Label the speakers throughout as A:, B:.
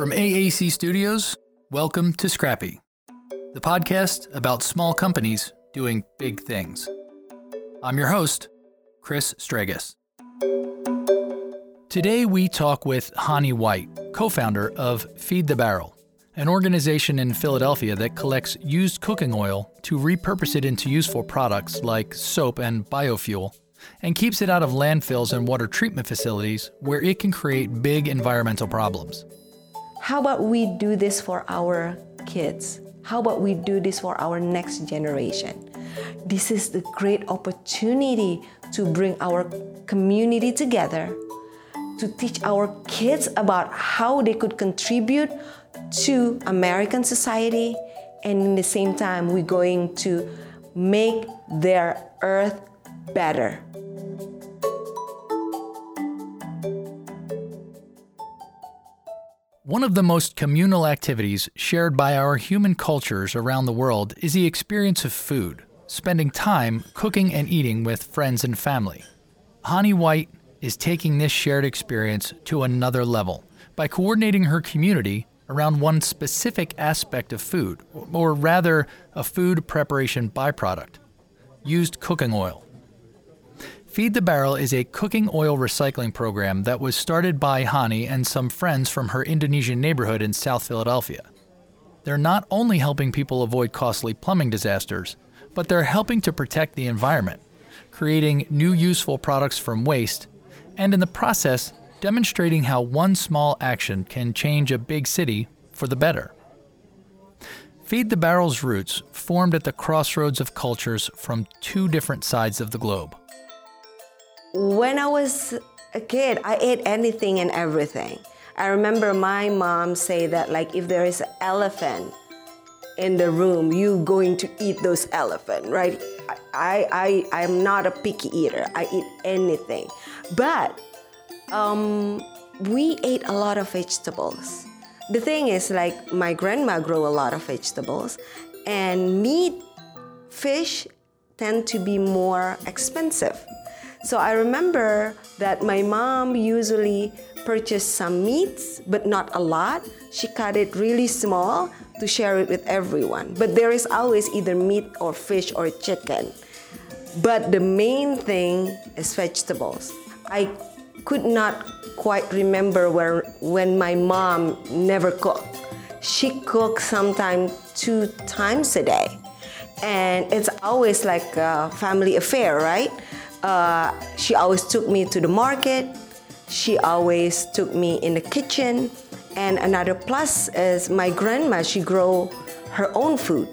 A: From AAC Studios, welcome to Scrappy, the podcast about small companies doing big things. I'm your host, Chris Stragus. Today we talk with Hani White, co founder of Feed the Barrel, an organization in Philadelphia that collects used cooking oil to repurpose it into useful products like soap and biofuel, and keeps it out of landfills and water treatment facilities where it can create big environmental problems.
B: How about we do this for our kids? How about we do this for our next generation? This is the great opportunity to bring our community together, to teach our kids about how they could contribute to American society, and in the same time, we're going to make their earth better.
A: One of the most communal activities shared by our human cultures around the world is the experience of food, spending time cooking and eating with friends and family. Hani White is taking this shared experience to another level by coordinating her community around one specific aspect of food, or rather, a food preparation byproduct used cooking oil. Feed the Barrel is a cooking oil recycling program that was started by Hani and some friends from her Indonesian neighborhood in South Philadelphia. They're not only helping people avoid costly plumbing disasters, but they're helping to protect the environment, creating new useful products from waste, and in the process, demonstrating how one small action can change a big city for the better. Feed the Barrel's roots formed at the crossroads of cultures from two different sides of the globe.
B: When I was a kid, I ate anything and everything. I remember my mom say that like if there is an elephant in the room, you going to eat those elephant, right? I I I'm not a picky eater. I eat anything, but um, we ate a lot of vegetables. The thing is, like my grandma grew a lot of vegetables, and meat, fish tend to be more expensive. So I remember that my mom usually purchased some meats, but not a lot. She cut it really small to share it with everyone. But there is always either meat or fish or chicken. But the main thing is vegetables. I could not quite remember where when my mom never cooked. She cooked sometimes two times a day. And it's always like a family affair, right? Uh, she always took me to the market. She always took me in the kitchen. And another plus is my grandma, she grow her own food.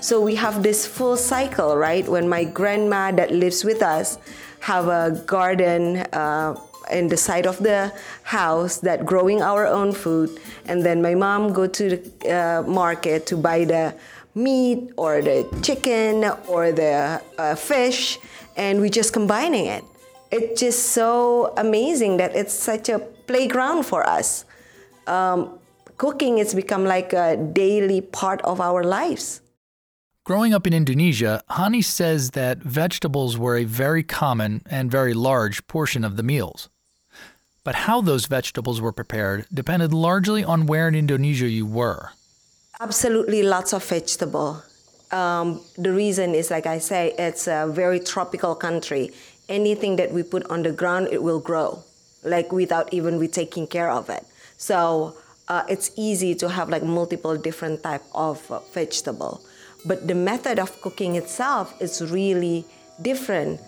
B: So we have this full cycle, right? When my grandma that lives with us have a garden uh, in the side of the house that growing our own food, and then my mom go to the uh, market to buy the meat or the chicken or the uh, fish and we're just combining it. It's just so amazing that it's such a playground for us. Um, cooking has become like a daily part of our lives.
A: Growing up in Indonesia, Hani says that vegetables were a very common and very large portion of the meals. But how those vegetables were prepared depended largely on where in Indonesia you were.
B: Absolutely, lots of vegetable. Um, the reason is, like I say, it's a very tropical country. Anything that we put on the ground, it will grow, like without even we taking care of it. So uh, it's easy to have like multiple different type of uh, vegetable. But the method of cooking itself is really different.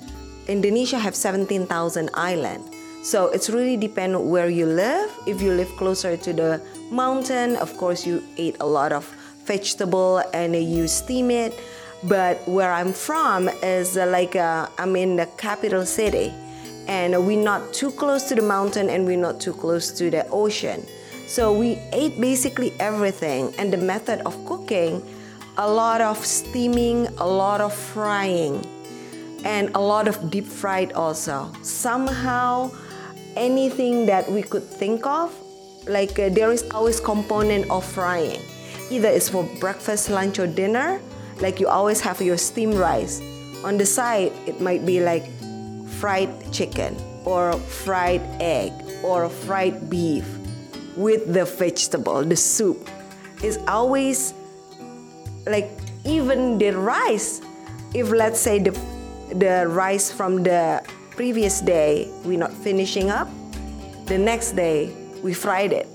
B: Indonesia have 17,000 island, So it's really depend where you live. If you live closer to the mountain, of course you eat a lot of vegetable and you steam it. But where I'm from is uh, like uh, I'm in the capital city, and we're not too close to the mountain and we're not too close to the ocean. So we ate basically everything, and the method of cooking, a lot of steaming, a lot of frying, and a lot of deep fried also. Somehow, anything that we could think of, like uh, there is always component of frying Either it's for breakfast, lunch, or dinner, like you always have your steamed rice. On the side, it might be like fried chicken, or fried egg, or fried beef, with the vegetable, the soup. is always like even the rice. If let's say the the rice from the previous day we're not finishing up, the next day we fried it,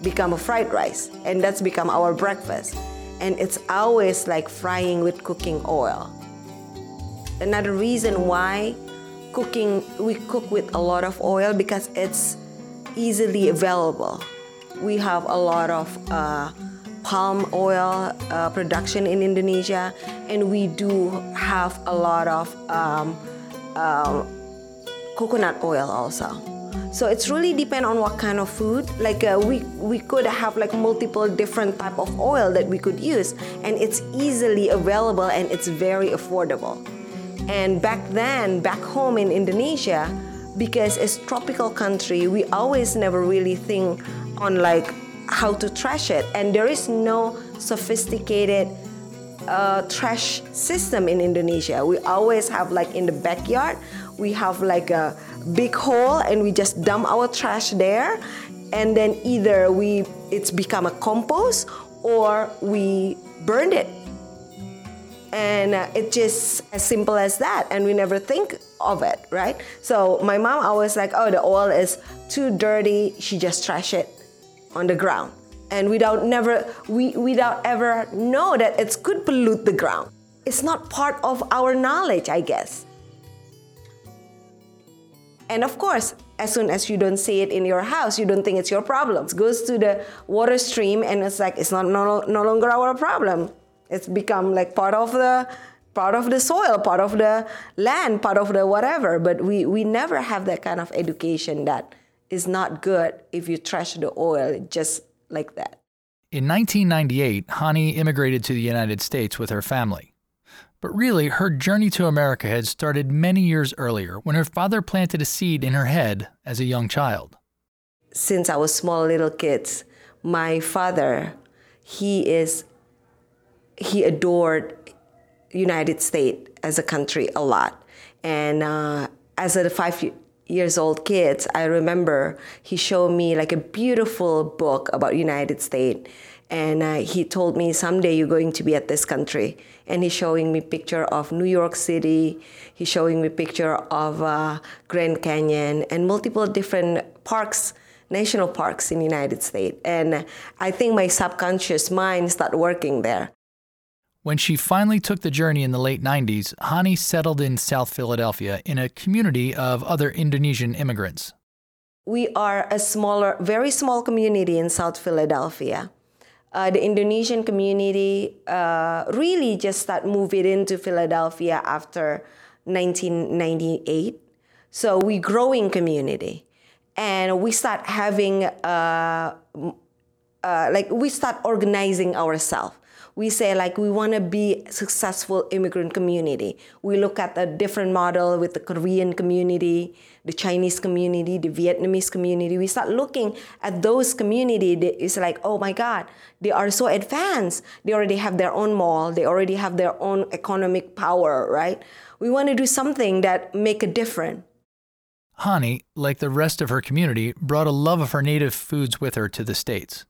B: become a fried rice, and that's become our breakfast. And it's always like frying with cooking oil. Another reason why cooking we cook with a lot of oil because it's easily available. We have a lot of uh, palm oil uh, production in Indonesia, and we do have a lot of um, uh, coconut oil also. So it's really depend on what kind of food. Like uh, we we could have like multiple different type of oil that we could use, and it's easily available and it's very affordable. And back then, back home in Indonesia, because it's tropical country, we always never really think on like how to trash it, and there is no sophisticated uh, trash system in Indonesia. We always have like in the backyard, we have like a big hole and we just dump our trash there. And then either we it's become a compost or we burned it. And uh, it's just as simple as that. And we never think of it right? So my mom always like oh the oil is too dirty. She just trash it on the ground. And without never we without ever know that it could pollute the ground. It's not part of our knowledge i guess and of course, as soon as you don't see it in your house, you don't think it's your problem. It goes to the water stream and it's like it's not no, no longer our problem. It's become like part of the part of the soil, part of the land, part of the whatever. But we, we never have that kind of education that is not good if you trash the oil just like that.
A: In 1998, Hani immigrated to the United States with her family. But really, her journey to America had started many years earlier when her father planted a seed in her head as a young child.
B: Since I was small little kids, my father, he is he adored United States as a country a lot. And uh, as a five years old kids, I remember he showed me like a beautiful book about United States and uh, he told me someday you're going to be at this country. And he's showing me picture of new york city. He's showing me picture of uh, grand canyon and multiple different parks national parks in the united states. And i think my subconscious mind started working there.
A: When she finally took the journey in the late 90s, Hani settled in South Philadelphia in a community of other Indonesian immigrants.
B: We are a smaller, very small community in South Philadelphia uh, the Indonesian community uh, really just start moving into Philadelphia after 1998. So we growing community, and we start having uh, uh like we start organizing ourselves we say like we want to be successful immigrant community. We look at a different model with the korean community the chinese community the vietnamese community. We start looking at those community it's like oh my god they are so advanced. They already have their own mall. They already have their own economic power right? We want to do something that make a difference.
A: Hani, like the rest of her community, brought a love of her native foods with her to the States.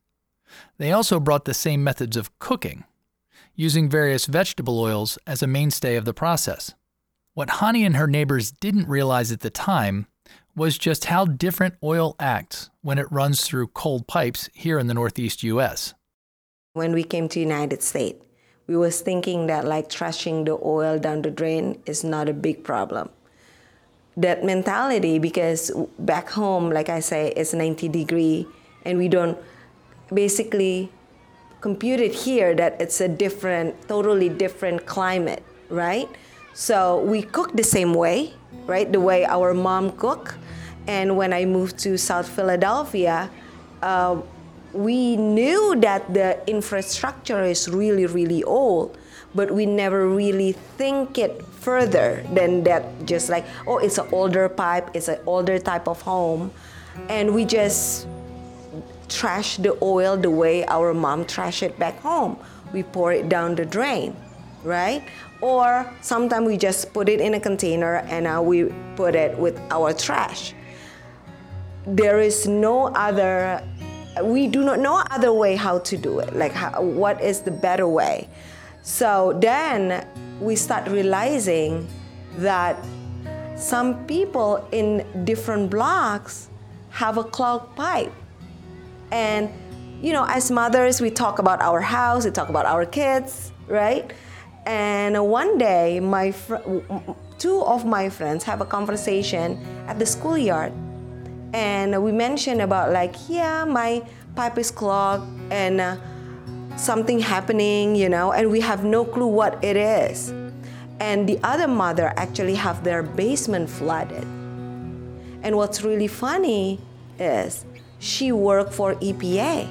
A: They also brought the same methods of cooking, using various vegetable oils as a mainstay of the process. What Hani and her neighbors didn't realize at the time was just how different oil acts when it runs through cold pipes here in the Northeast US.
B: When we came to United States, we was thinking that like trashing the oil down the drain is not a big problem. That mentality because back home like I say it's 90 degree and we don't basically computed here that it's a different, totally different climate, right? So we cook the same way, right? The way our mom cook. And when I moved to South Philadelphia, uh, we knew that the infrastructure is really, really old, but we never really think it further than that. Just like, oh, it's an older pipe, it's an older type of home, and we just trash the oil the way our mom trash it back home. We pour it down the drain, right? Or sometimes we just put it in a container and uh, we put it with our trash. There is no other we do not know other way how to do it like how, what is the better way so then we start realizing that some people in different blocks have a clogged pipe and you know as mothers we talk about our house we talk about our kids right? And one day my fr- two of my friends have a conversation at the schoolyard. And we mentioned about like yeah my pipe is clogged and uh, something happening you know and we have no clue what it is. And the other mother actually have their basement flooded. And what's really funny is she worked for epa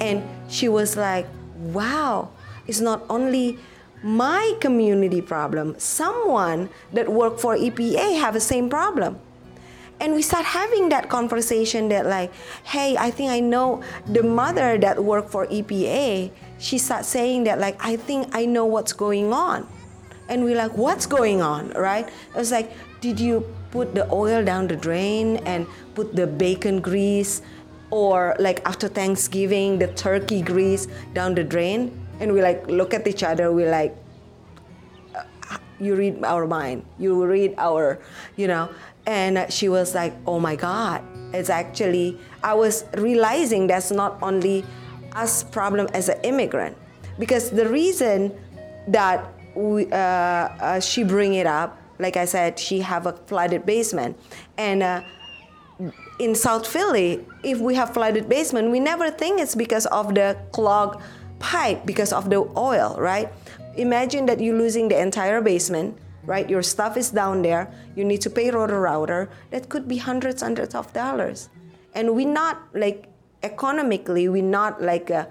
B: and she was like wow it's not only my community problem. Someone that worked for epa have the same problem. And we start having that conversation that like hey i think i know the mother that worked for epa she start saying that like i think i know what's going on. And we're like what's going on? Right? It was like did you put the oil down the drain and put the bacon grease or like after thanksgiving the turkey grease down the drain and we like look at each other we're like you read our mind you read our you know? And she was like oh my god it's actually i was realizing that's not only us problem as an immigrant because the reason that we, uh, uh, she bring it up like i said she have a flooded basement. And uh, in south philly if we have flooded basement we never think it's because of the clogged pipe because of the oil right? Imagine that you're losing the entire basement right? Your stuff is down there. You need to pay Roto-Rooter. That could be hundreds hundreds of dollars. And we're not like economically we're not like a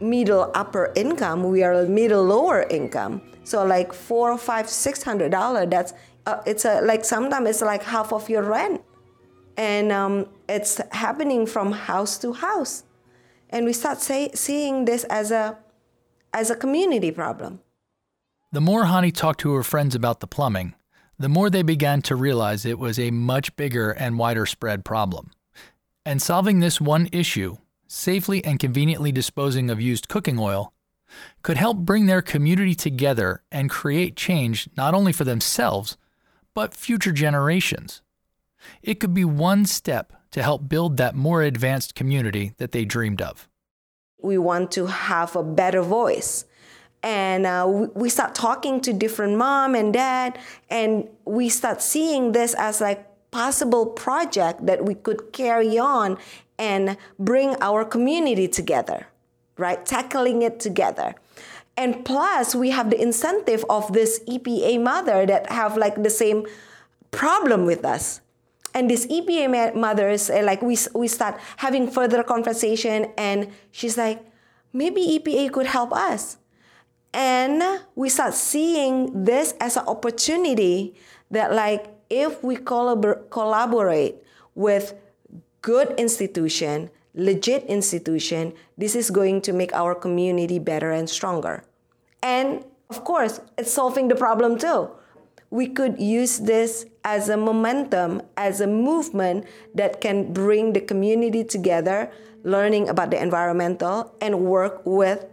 B: middle upper income. We are middle lower income so like four or five six hundred dollar that's uh, it's a like sometimes it's like half of your rent. And um, it's happening from house to house. And we start say, seeing this as a as a community problem.
A: The more Hani talked to her friends about the plumbing, the more they began to realize it was a much bigger and wider spread problem. And solving this one issue, safely and conveniently disposing of used cooking oil, could help bring their community together and create change not only for themselves, but future generations. It could be one step to help build that more advanced community that they dreamed of.
B: We want to have a better voice and uh, we start talking to different mom and dad and we start seeing this as like possible project that we could carry on and bring our community together right tackling it together. And plus we have the incentive of this epa mother that have like the same problem with us. And this epa mothers uh, like we, we start having further conversation and she's like maybe epa could help us. And we start seeing this as an opportunity that like if we collabor- collaborate with good institution legit institution this is going to make our community better and stronger and of course it's solving the problem too we could use this as a momentum as a movement that can bring the community together learning about the environmental and work with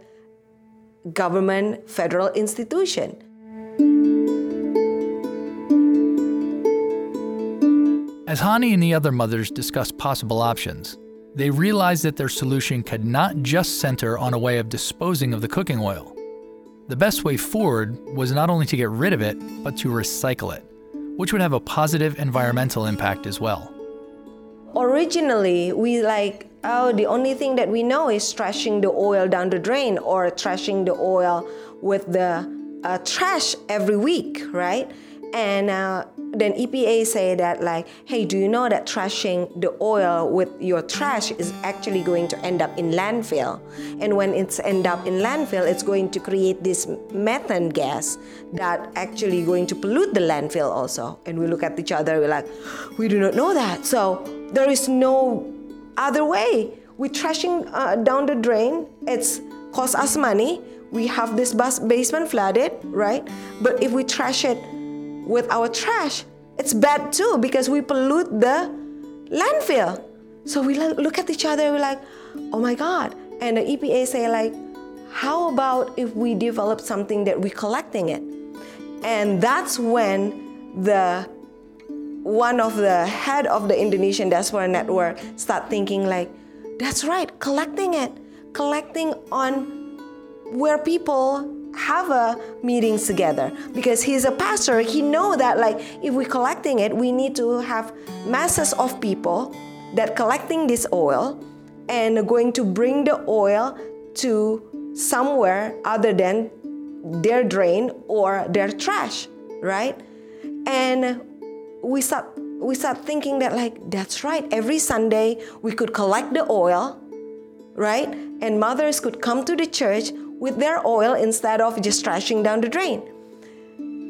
B: government federal institution.
A: As Hani and the other mothers discuss possible options, they realized that their solution could not just center on a way of disposing of the cooking oil. The best way forward was not only to get rid of it, but to recycle it, which would have a positive environmental impact as well.
B: Originally, we like oh, the only thing that we know is trashing the oil down the drain or trashing the oil with the uh, trash every week, right? And uh, then EPA say that like, hey, do you know that trashing the oil with your trash is actually going to end up in landfill? And when it's end up in landfill, it's going to create this methane gas that actually going to pollute the landfill also. And we look at each other, we're like, we do not know that. So there is no other way. We're trashing uh, down the drain. It's cost us money. We have this basement flooded, right? But if we trash it with our trash, it's bad too because we pollute the landfill. So we look at each other, we're like, oh my God. And the EPA say like, how about if we develop something that we're collecting it? And that's when the one of the head of the Indonesian Diaspora Network start thinking like, that's right, collecting it, collecting on where people have a meetings together. Because he's a pastor he know that like if we're collecting it we need to have masses of people that collecting this oil and going to bring the oil to somewhere other than their drain or their trash right? And we start we start thinking that like that's right every sunday we could collect the oil right? And mothers could come to the church with their oil instead of just trashing down the drain.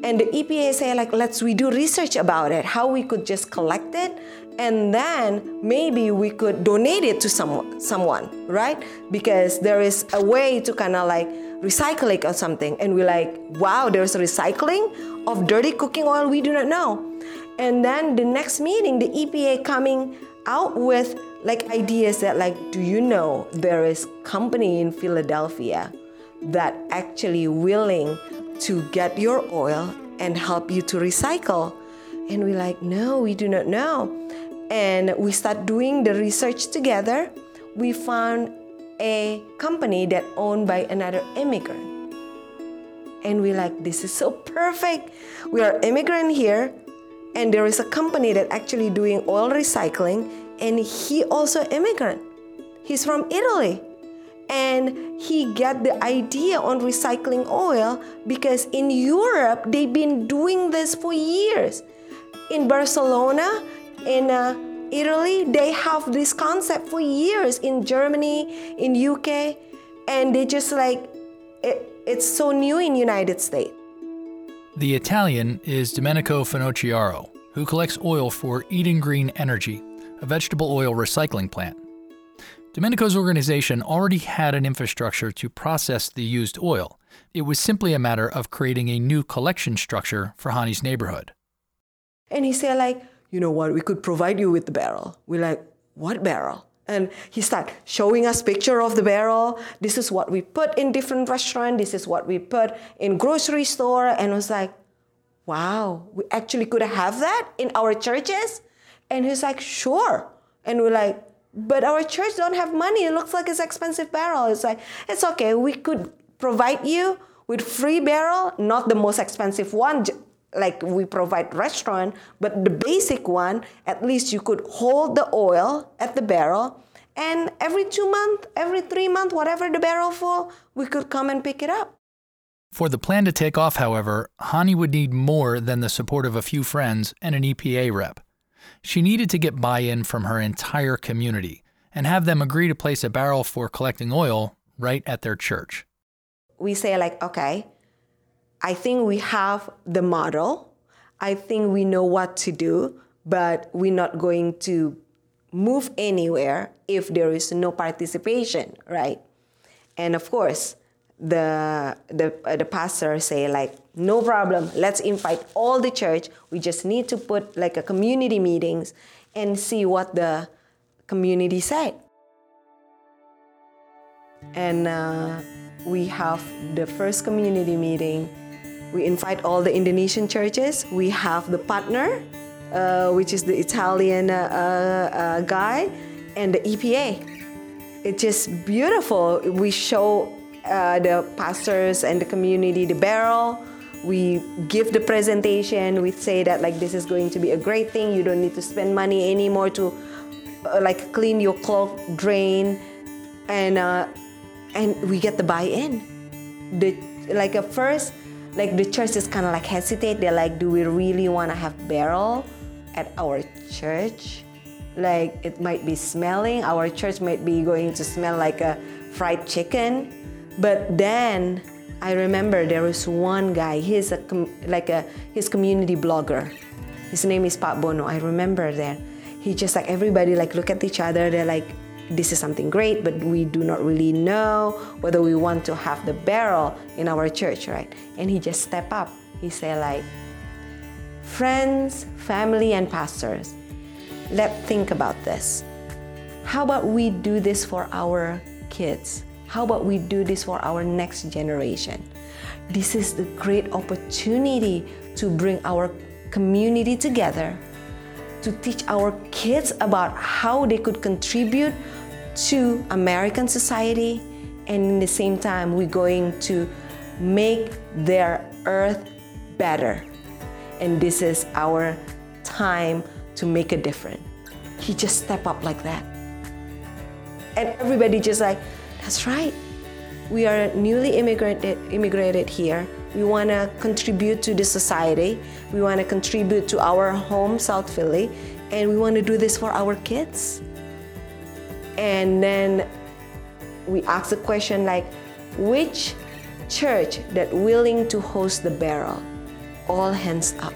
B: And the EPA say like let's we do research about it, how we could just collect it and then maybe we could donate it to someone someone, right? Because there is a way to kind of like recycle it or something. And we're like, wow, there's a recycling of dirty cooking oil we do not know. And then the next meeting, the EPA coming out with like ideas that like, do you know there is company in Philadelphia that actually willing to get your oil and help you to recycle. And we're like, no, we do not know. And we start doing the research together. We found a company that owned by another immigrant. And we're like, this is so perfect. We are immigrant here, and there is a company that actually doing oil recycling, and he also immigrant. He's from Italy and he got the idea on recycling oil because in Europe they've been doing this for years. In Barcelona, in uh, Italy, they have this concept for years. In Germany, in UK, and they just like it, it's so new in United States.
A: The Italian is Domenico Finocchiaro, who collects oil for Eden Green Energy, a vegetable oil recycling plant. Domenico's organization already had an infrastructure to process the used oil. It was simply a matter of creating a new collection structure for Hani's neighborhood.
B: And he said, like, you know what, we could provide you with the barrel. We're like, what barrel? And he started showing us picture of the barrel. This is what we put in different restaurant. This is what we put in grocery store. And I was like, wow, we actually could have that in our churches? And he's like, sure. And we're like, but our church don't have money. It looks like it's expensive barrel. It's like, it's okay. We could provide you with free barrel, not the most expensive one, like we provide restaurant, but the basic one, at least you could hold the oil at the barrel and every two months, every three months, whatever the barrel full, we could come and pick it up.
A: For the plan to take off, however, Hani would need more than the support of a few friends and an EPA rep. She needed to get buy in from her entire community and have them agree to place a barrel for collecting oil right at their church.
B: We say, like, okay, I think we have the model. I think we know what to do, but we're not going to move anywhere if there is no participation, right? And of course, the the uh, the pastor say like no problem. Let's invite all the church. We just need to put like a community meetings and see what the community said. And uh, we have the first community meeting. We invite all the indonesian churches. We have the partner uh, which is the italian uh, uh guy and the epa it's just beautiful. We show uh, the pastors and the community the barrel. We give the presentation. We say that like this is going to be a great thing. You don't need to spend money anymore to uh, like clean your clock drain, and uh, and we get the buy-in. The like at first, like the church is kind of like hesitate. They're like, do we really want to have barrel at our church? Like it might be smelling. Our church might be going to smell like a fried chicken but then I remember there was one guy. He's a like a his community blogger. His name is Pat Bono. I remember that. He just like everybody like look at each other. They're like, this is something great, but we do not really know whether we want to have the barrel in our church, right? And he just step up. He say like, friends, family, and pastors, let's think about this. how about we do this for our kids? How about we do this for our next generation? This is the great opportunity to bring our community together, to teach our kids about how they could contribute to American society, and in the same time, we're going to make their earth better. And this is our time to make a difference. He just stepped up like that. And everybody just like, that's right. We are newly immigrated, immigrated here. We want to contribute to the society. We want to contribute to our home, South Philly, and we want to do this for our kids. And then we ask the question like, which church that willing to host the barrel? All hands up.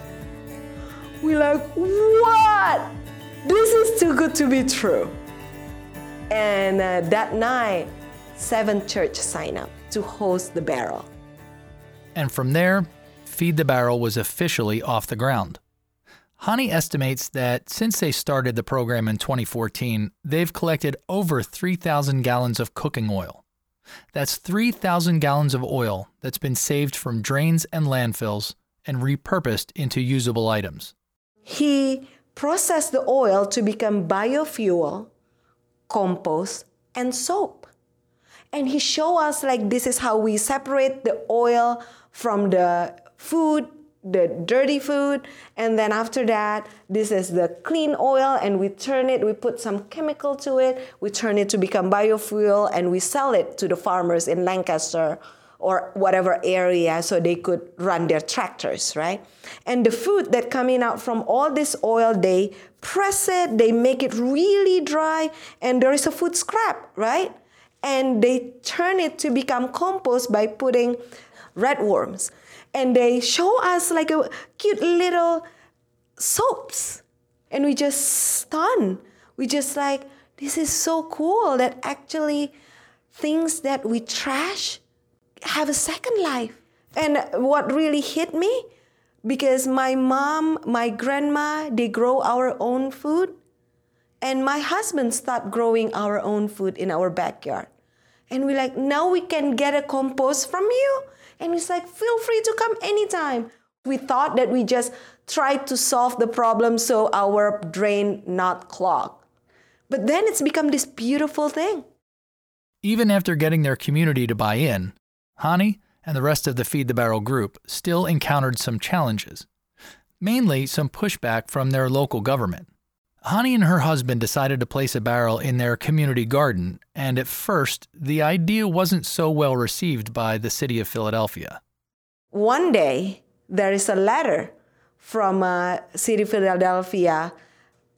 B: We're like, what? This is too good to be true. And uh, that night, seven church sign up to host the barrel.
A: And from there, Feed the Barrel was officially off the ground. Hani estimates that since they started the program in 2014, they've collected over 3,000 gallons of cooking oil. That's 3,000 gallons of oil that's been saved from drains and landfills and repurposed into usable items.
B: He processed the oil to become biofuel, compost, and soap. And he show us like this is how we separate the oil from the food the dirty food. And then after that this is the clean oil and we turn it we put some chemical to it. We turn it to become biofuel and we sell it to the farmers in lancaster or whatever area so they could run their tractors right? And the food that coming out from all this oil they press it they make it really dry and there is a food scrap right and they turn it to become compost by putting red worms. And they show us like a cute little soaps. And we just stunned we just like this is so cool that actually things that we trash have a second life. And what really hit me because my mom my grandma they grow our own food and my husband start growing our own food in our backyard and we're like now we can get a compost from you and he's like, feel free to come anytime. We thought that we just tried to solve the problem so our drain not clog. But then it's become this beautiful thing.
A: Even after getting their community to buy in, Hani and the rest of the Feed the Barrel group still encountered some challenges, mainly some pushback from their local government. Hani and her husband decided to place a barrel in their community garden, and at first, the idea wasn't so well received by the city of Philadelphia.
B: One day, there is a letter from uh, City of Philadelphia,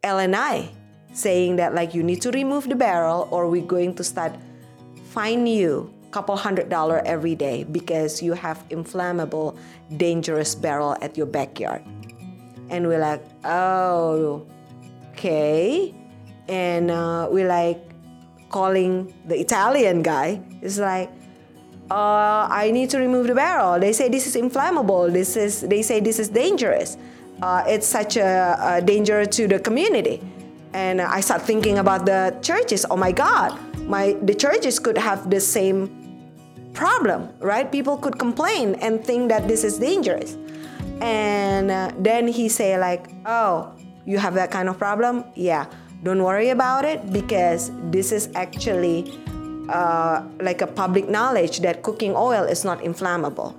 B: LNI, saying that like you need to remove the barrel or we're going to start fine you a couple hundred dollar every day because you have inflammable, dangerous barrel at your backyard. And we're like, oh, okay. And uh, we like calling the Italian guy. It's like, uh, I need to remove the barrel. They say this is inflammable. This is. They say this is dangerous. Uh, it's such a, a, danger to the community. And I start thinking about the churches. Oh my God, my the churches could have the same problem, right? People could complain and think that this is dangerous. And uh, then he say like, oh, you have that kind of problem? Yeah, don't worry about it because this is actually uh, like a public knowledge that cooking oil is not inflammable.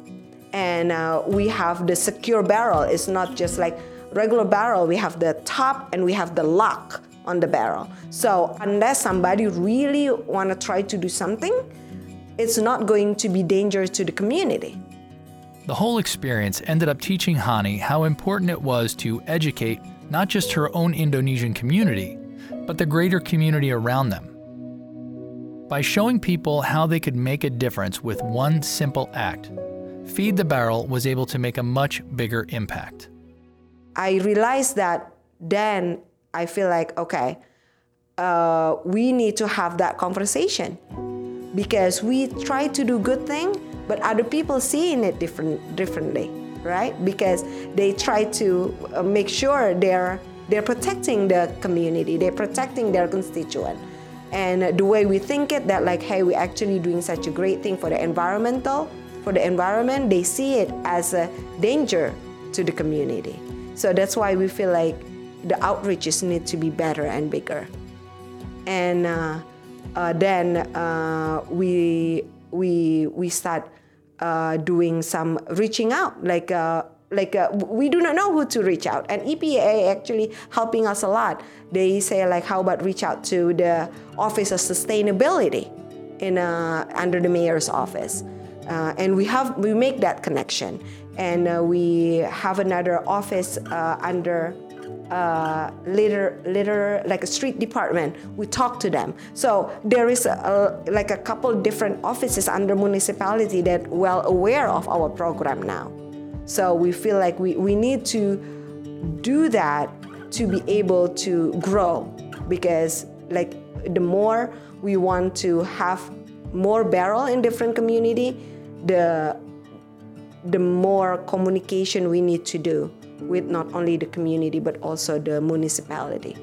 B: And uh, we have the secure barrel. It's not just like regular barrel. We have the top and we have the lock on the barrel. So unless somebody really want to try to do something, it's not going to be dangerous to the community.
A: The whole experience ended up teaching Hani how important it was to educate not just her own Indonesian community, but the greater community around them. By showing people how they could make a difference with one simple act, Feed the Barrel was able to make a much bigger impact.
B: I realized that then I feel like, okay, uh, we need to have that conversation because we try to do good thing, but other people seeing it different differently right? Because they try to uh, make sure they're they're protecting the community, they're protecting their constituent. And the way we think it, that like, hey, we're actually doing such a great thing for the environmental, for the environment, they see it as a danger to the community. So that's why we feel like the outreaches need to be better and bigger. And uh, uh, then uh, we we we start uh, doing some reaching out, like uh, like uh, we do not know who to reach out, and EPA actually helping us a lot. They say like, how about reach out to the Office of Sustainability in under the mayor's office. Uh, and we have we make that connection and uh, we have another office uh, under uh, litter litter like a street department we talk to them. So there is a, a, like a couple different offices under municipality that well aware of our program now. So we feel like we, we need to do that to be able to grow because like the more we want to have more barrel in different community the the more communication we need to do with not only the community but also the municipality.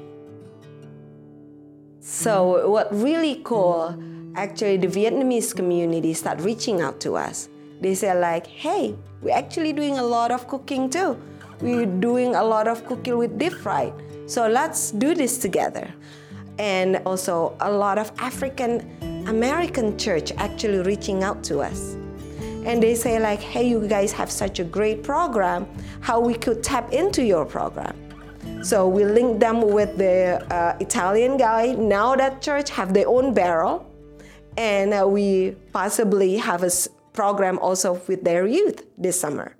B: So what really cool, actually the Vietnamese community start reaching out to us. They say like, hey, we're actually doing a lot of cooking too. We're doing a lot of cooking with deep fried. So let's do this together. And also a lot of African American church actually reaching out to us and they say like hey you guys have such a great program. How we could tap into your program. So we link them with the uh, italian guy. Now that church have their own barrel. And uh, we possibly have a program also with their youth this summer.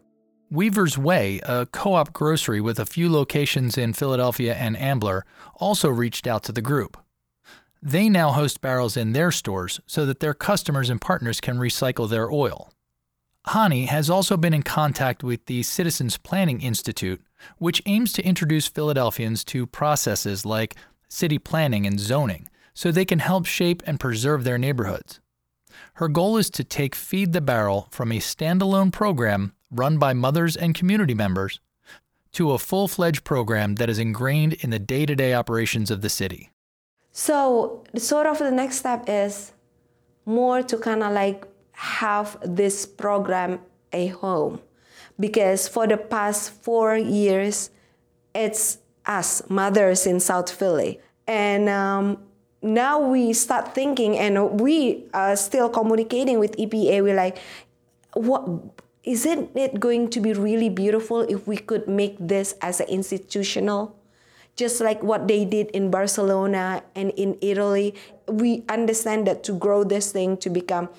A: Weaver's Way, a co op grocery with a few locations in Philadelphia and Ambler, also reached out to the group. They now host barrels in their stores so that their customers and partners can recycle their oil. Hani has also been in contact with the Citizens Planning Institute, which aims to introduce Philadelphians to processes like city planning and zoning so they can help shape and preserve their neighborhoods. Her goal is to take Feed the Barrel from a standalone program run by mothers and community members to a full fledged program that is ingrained in the day to day operations of the city.
B: So, sort of the next step is more to kind of like have this program a home. Because for the past four years it's us mothers in south philly. And um, now we start thinking and we are still communicating with epa we're like what isn't it going to be really beautiful if we could make this as an institutional? Just like what they did in barcelona and in italy. We understand that to grow this thing to become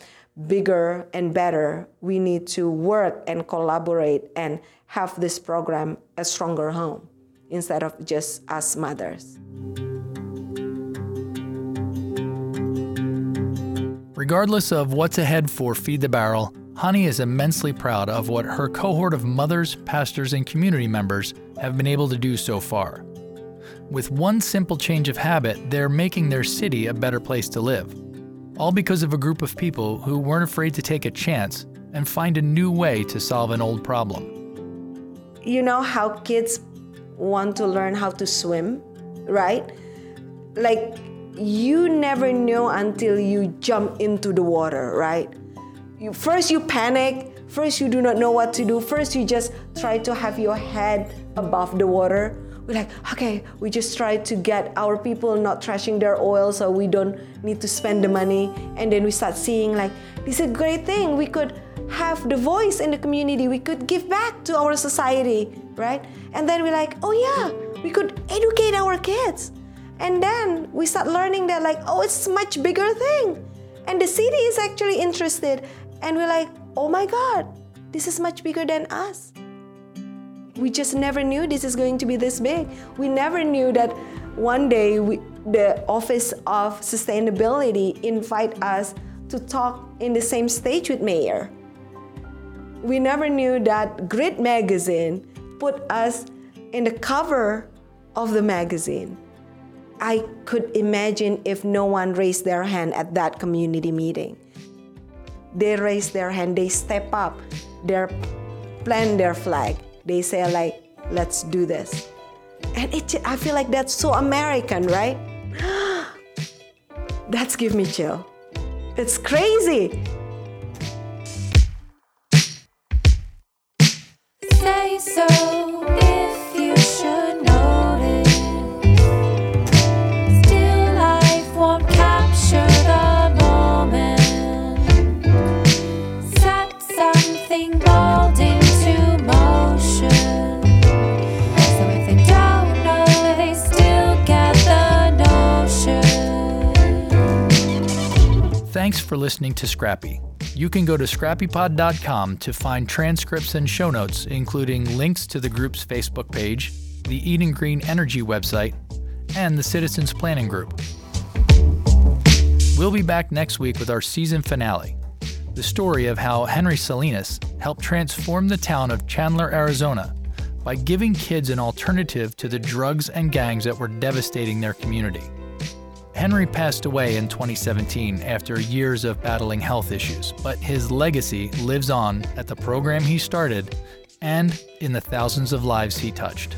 B: bigger and better, we need to work and collaborate and have this program a stronger home instead of just us mothers.
A: Regardless of what's ahead for Feed the Barrel, Hani is immensely proud of what her cohort of mothers, pastors, and community members have been able to do so far. With one simple change of habit, they're making their city a better place to live all because of a group of people who weren't afraid to take a chance and find a new way to solve an old problem.
B: You know how kids want to learn how to swim, right? Like, you never know until you jump into the water, right? You, first, you panic. First, you do not know what to do. First, you just try to have your head above the water we're like, okay, we just try to get our people not trashing their oil so we don't need to spend the money. And then we start seeing like, this is a great thing. We could have the voice in the community. We could give back to our society, right? And then we're like, oh yeah, we could educate our kids. And then we start learning that like, oh, it's much bigger thing. And the city is actually interested. And we're like, oh my God, this is much bigger than us we just never knew this is going to be this big. We never knew that one day we, the Office of Sustainability invite us to talk in the same stage with Mayor. We never knew that Grid magazine put us in the cover of the magazine. I could imagine if no one raised their hand at that community meeting. They raise their hand, they step up, they plant their flag, they say like let's do this and it i feel like that's so american right That's give me chill. It's crazy.
C: Say so
A: Thanks for listening to Scrappy. You can go to scrappypod.com to find transcripts and show notes, including links to the group's Facebook page, the Eden Green Energy website, and the Citizens Planning Group. We'll be back next week with our season finale the story of how Henry Salinas helped transform the town of Chandler, Arizona by giving kids an alternative to the drugs and gangs that were devastating their community. Henry passed away in 2017 after years of battling health issues, but his legacy lives on at the program he started and in the thousands of lives he touched.